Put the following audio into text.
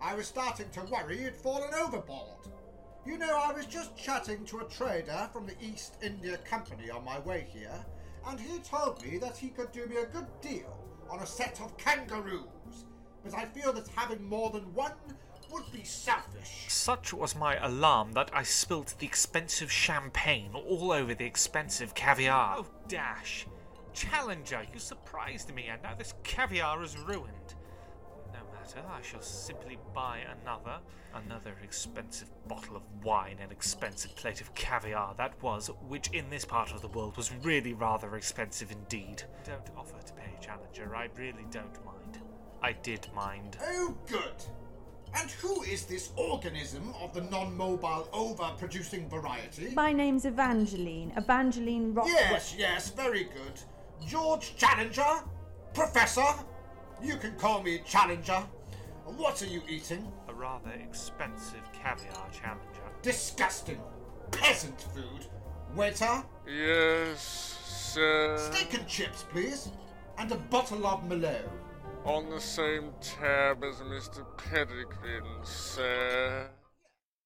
I was starting to worry you'd fallen overboard. You know, I was just chatting to a trader from the East India Company on my way here, and he told me that he could do me a good deal on a set of kangaroos. But I feel that having more than one would be selfish. Such was my alarm that I spilt the expensive champagne all over the expensive caviar. Oh, dash! Challenger, you surprised me, and now this caviar is ruined. No matter, I shall simply buy another, another expensive bottle of wine an expensive plate of caviar that was, which in this part of the world was really rather expensive indeed. Don't offer to pay, Challenger, I really don't mind. I did mind. Oh, good. And who is this organism of the non mobile over-producing variety? My name's Evangeline. Evangeline Rock. Yes, yes, very good. George Challenger? Professor? You can call me Challenger. What are you eating? A rather expensive caviar, Challenger. Disgusting. Peasant food. Waiter, Yes, sir. steak and chips, please. And a bottle of Merlot. On the same tab as Mr. Peregrine, sir.